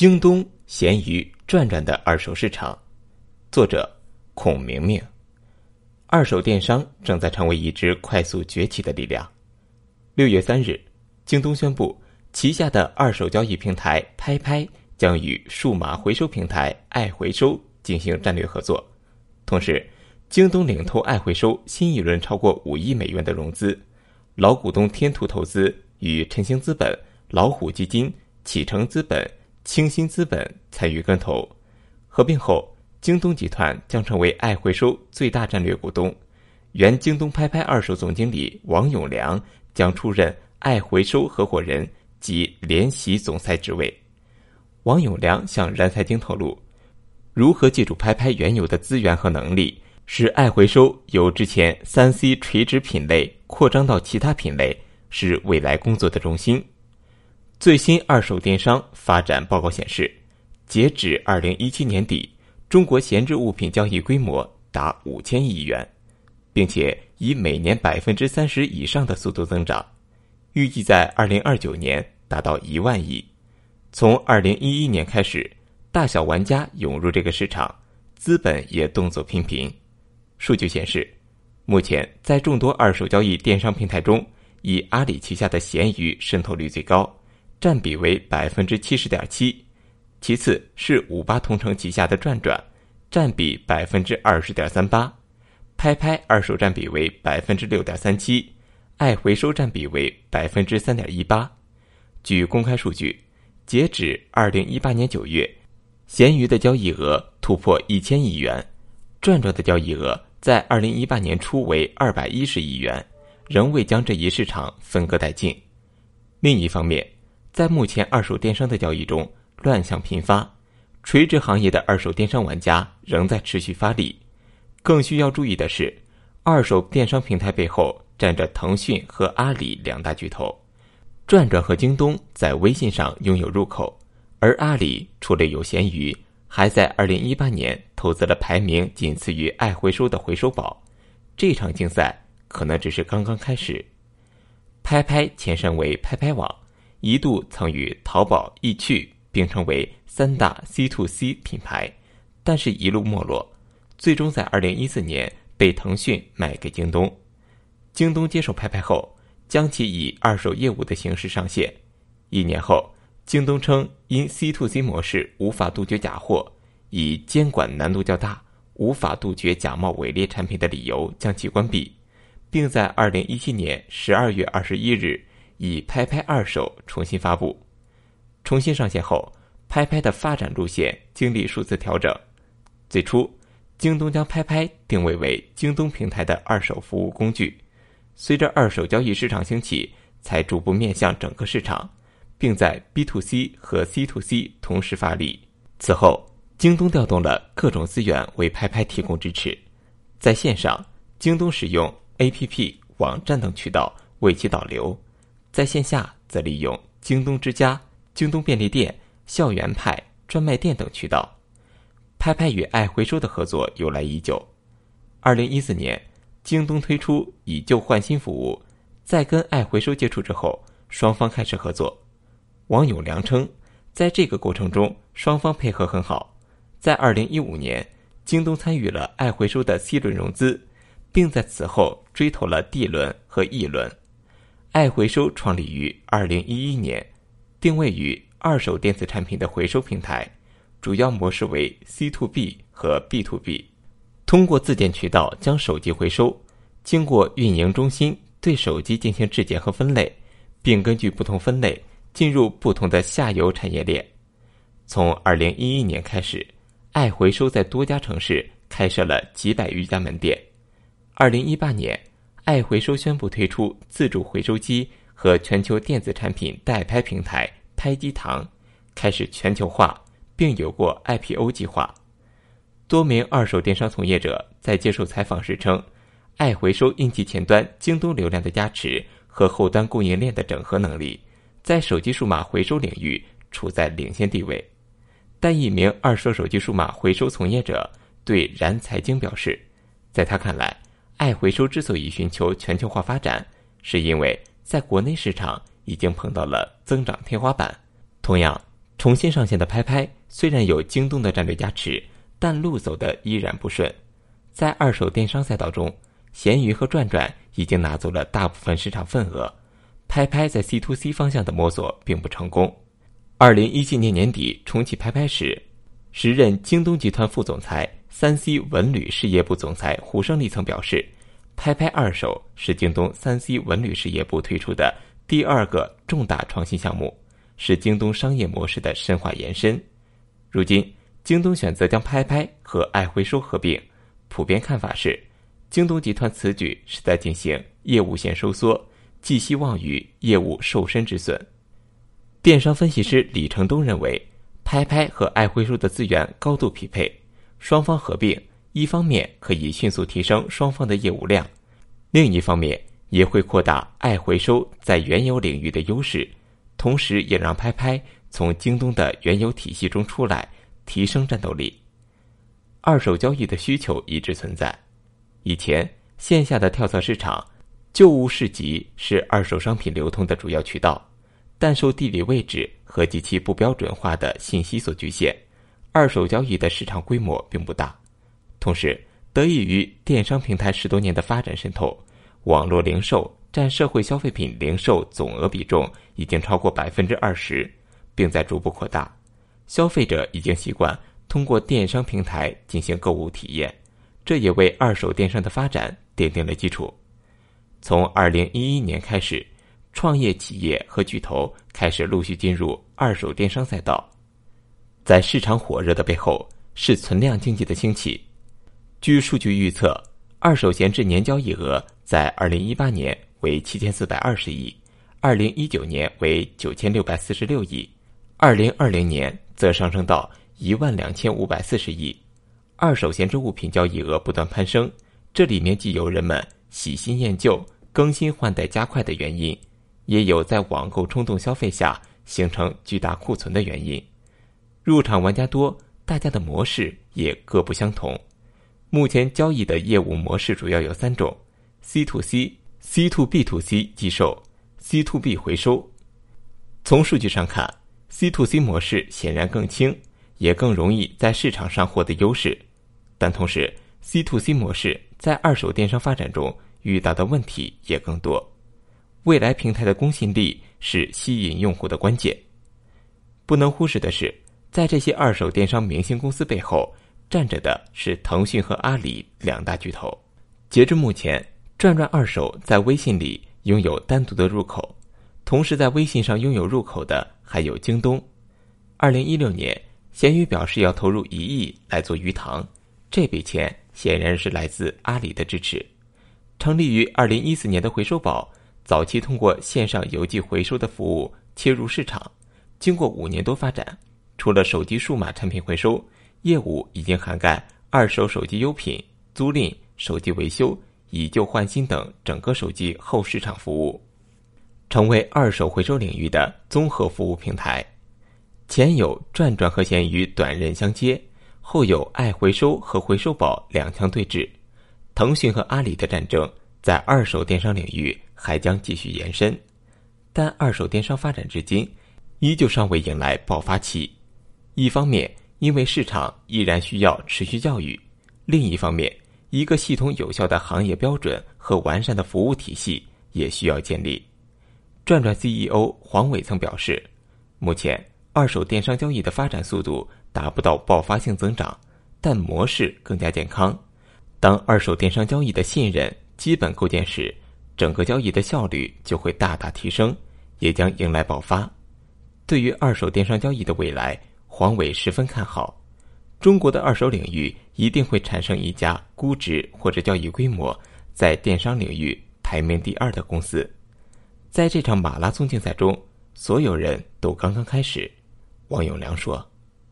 京东闲鱼转转的二手市场，作者孔明明。二手电商正在成为一支快速崛起的力量。六月三日，京东宣布旗下的二手交易平台拍拍将与数码回收平台爱回收进行战略合作。同时，京东领投爱回收新一轮超过五亿美元的融资，老股东天图投资与晨星资本、老虎基金、启程资本。清新资本参与跟投，合并后，京东集团将成为爱回收最大战略股东。原京东拍拍二手总经理王永良将出任爱回收合伙人及联席总裁职位。王永良向燃财经透露，如何借助拍拍原有的资源和能力，使爱回收由之前三 C 垂直品类扩张到其他品类，是未来工作的重心。最新二手电商发展报告显示，截止二零一七年底，中国闲置物品交易规模达五千亿元，并且以每年百分之三十以上的速度增长，预计在二零二九年达到一万亿。从二零一一年开始，大小玩家涌入这个市场，资本也动作频频。数据显示，目前在众多二手交易电商平台中，以阿里旗下的闲鱼渗透率最高。占比为百分之七十点七，其次是五八同城旗下的转转，占比百分之二十点三八，拍拍二手占比为百分之六点三七，爱回收占比为百分之三点一八。据公开数据，截止二零一八年九月，闲鱼的交易额突破一千亿元，转转的交易额在二零一八年初为二百一十亿元，仍未将这一市场分割殆尽。另一方面，在目前二手电商的交易中，乱象频发，垂直行业的二手电商玩家仍在持续发力。更需要注意的是，二手电商平台背后站着腾讯和阿里两大巨头，转转和京东在微信上拥有入口，而阿里除了有闲鱼，还在二零一八年投资了排名仅次于爱回收的回收宝。这场竞赛可能只是刚刚开始。拍拍前身为拍拍网。一度曾与淘宝、易趣并称为三大 C to C 品牌，但是一路没落，最终在二零一四年被腾讯卖给京东。京东接手拍拍后，将其以二手业务的形式上线。一年后，京东称因 C to C 模式无法杜绝假货，以监管难度较大、无法杜绝假冒伪劣产品的理由将其关闭，并在二零一七年十二月二十一日。以拍拍二手重新发布，重新上线后，拍拍的发展路线经历数次调整。最初，京东将拍拍定位为京东平台的二手服务工具，随着二手交易市场兴起，才逐步面向整个市场，并在 B to C 和 C to C 同时发力。此后，京东调动了各种资源为拍拍提供支持，在线上，京东使用 APP、网站等渠道为其导流。在线下，则利用京东之家、京东便利店、校园派、专卖店等渠道。拍拍与爱回收的合作由来已久。二零一四年，京东推出以旧换新服务，在跟爱回收接触之后，双方开始合作。王永良称，在这个过程中，双方配合很好。在二零一五年，京东参与了爱回收的 C 轮融资，并在此后追投了 D 轮和 E 轮。爱回收创立于二零一一年，定位于二手电子产品的回收平台，主要模式为 C to B 和 B to B，通过自建渠道将手机回收，经过运营中心对手机进行质检和分类，并根据不同分类进入不同的下游产业链。从二零一一年开始，爱回收在多家城市开设了几百余家门店。二零一八年。爱回收宣布推出自主回收机和全球电子产品代拍平台拍机堂，开始全球化，并有过 IPO 计划。多名二手电商从业者在接受采访时称，爱回收因其前端京东流量的加持和后端供应链的整合能力，在手机数码回收领域处在领先地位。但一名二手手机数码回收从业者对燃财经表示，在他看来。爱回收之所以寻求全球化发展，是因为在国内市场已经碰到了增长天花板。同样，重新上线的拍拍虽然有京东的战略加持，但路走的依然不顺。在二手电商赛道中，闲鱼和转转已经拿走了大部分市场份额，拍拍在 C to C 方向的摸索并不成功。二零一七年年底重启拍拍时，时任京东集团副总裁、三 C 文旅事业部总裁胡胜利曾表示，拍拍二手是京东三 C 文旅事业部推出的第二个重大创新项目。是京东商业模式的深化延伸。如今，京东选择将拍拍和爱回收合并，普遍看法是，京东集团此举是在进行业务线收缩，寄希望于业务瘦身止损。电商分析师李成东认为，拍拍和爱回收的资源高度匹配，双方合并，一方面可以迅速提升双方的业务量，另一方面也会扩大爱回收在原有领域的优势。同时，也让拍拍从京东的原有体系中出来，提升战斗力。二手交易的需求一直存在。以前，线下的跳蚤市场、旧物市集是二手商品流通的主要渠道，但受地理位置和极其不标准化的信息所局限，二手交易的市场规模并不大。同时，得益于电商平台十多年的发展渗透，网络零售。占社会消费品零售总额比重已经超过百分之二十，并在逐步扩大。消费者已经习惯通过电商平台进行购物体验，这也为二手电商的发展奠定了基础。从二零一一年开始，创业企业和巨头开始陆续进入二手电商赛道。在市场火热的背后，是存量经济的兴起。据数据预测，二手闲置年交易额在二零一八年。为七千四百二十亿，二零一九年为九千六百四十六亿，二零二零年则上升到一万两千五百四十亿。二手闲置物品交易额不断攀升，这里面既有人们喜新厌旧、更新换代加快的原因，也有在网购冲动消费下形成巨大库存的原因。入场玩家多，大家的模式也各不相同。目前交易的业务模式主要有三种：C to C。C to B to C 寄售，C to B 回收。从数据上看，C to C 模式显然更轻，也更容易在市场上获得优势。但同时，C to C 模式在二手电商发展中遇到的问题也更多。未来平台的公信力是吸引用户的关键。不能忽视的是，在这些二手电商明星公司背后，站着的是腾讯和阿里两大巨头。截至目前。转转二手在微信里拥有单独的入口，同时在微信上拥有入口的还有京东。二零一六年，闲鱼表示要投入一亿来做鱼塘，这笔钱显然是来自阿里的支持。成立于二零一四年的回收宝，早期通过线上邮寄回收的服务切入市场，经过五年多发展，除了手机数码产品回收，业务已经涵盖二手手机优品、租赁、手机维修。以旧换新等整个手机后市场服务，成为二手回收领域的综合服务平台。前有转转和闲鱼短刃相接，后有爱回收和回收宝两强对峙。腾讯和阿里的战争在二手电商领域还将继续延伸，但二手电商发展至今，依旧尚未迎来爆发期。一方面，因为市场依然需要持续教育；另一方面，一个系统有效的行业标准和完善的服务体系也需要建立。转转 CEO 黄伟曾表示，目前二手电商交易的发展速度达不到爆发性增长，但模式更加健康。当二手电商交易的信任基本构建时，整个交易的效率就会大大提升，也将迎来爆发。对于二手电商交易的未来，黄伟十分看好。中国的二手领域一定会产生一家估值或者交易规模在电商领域排名第二的公司。在这场马拉松竞赛中，所有人都刚刚开始。王永良说。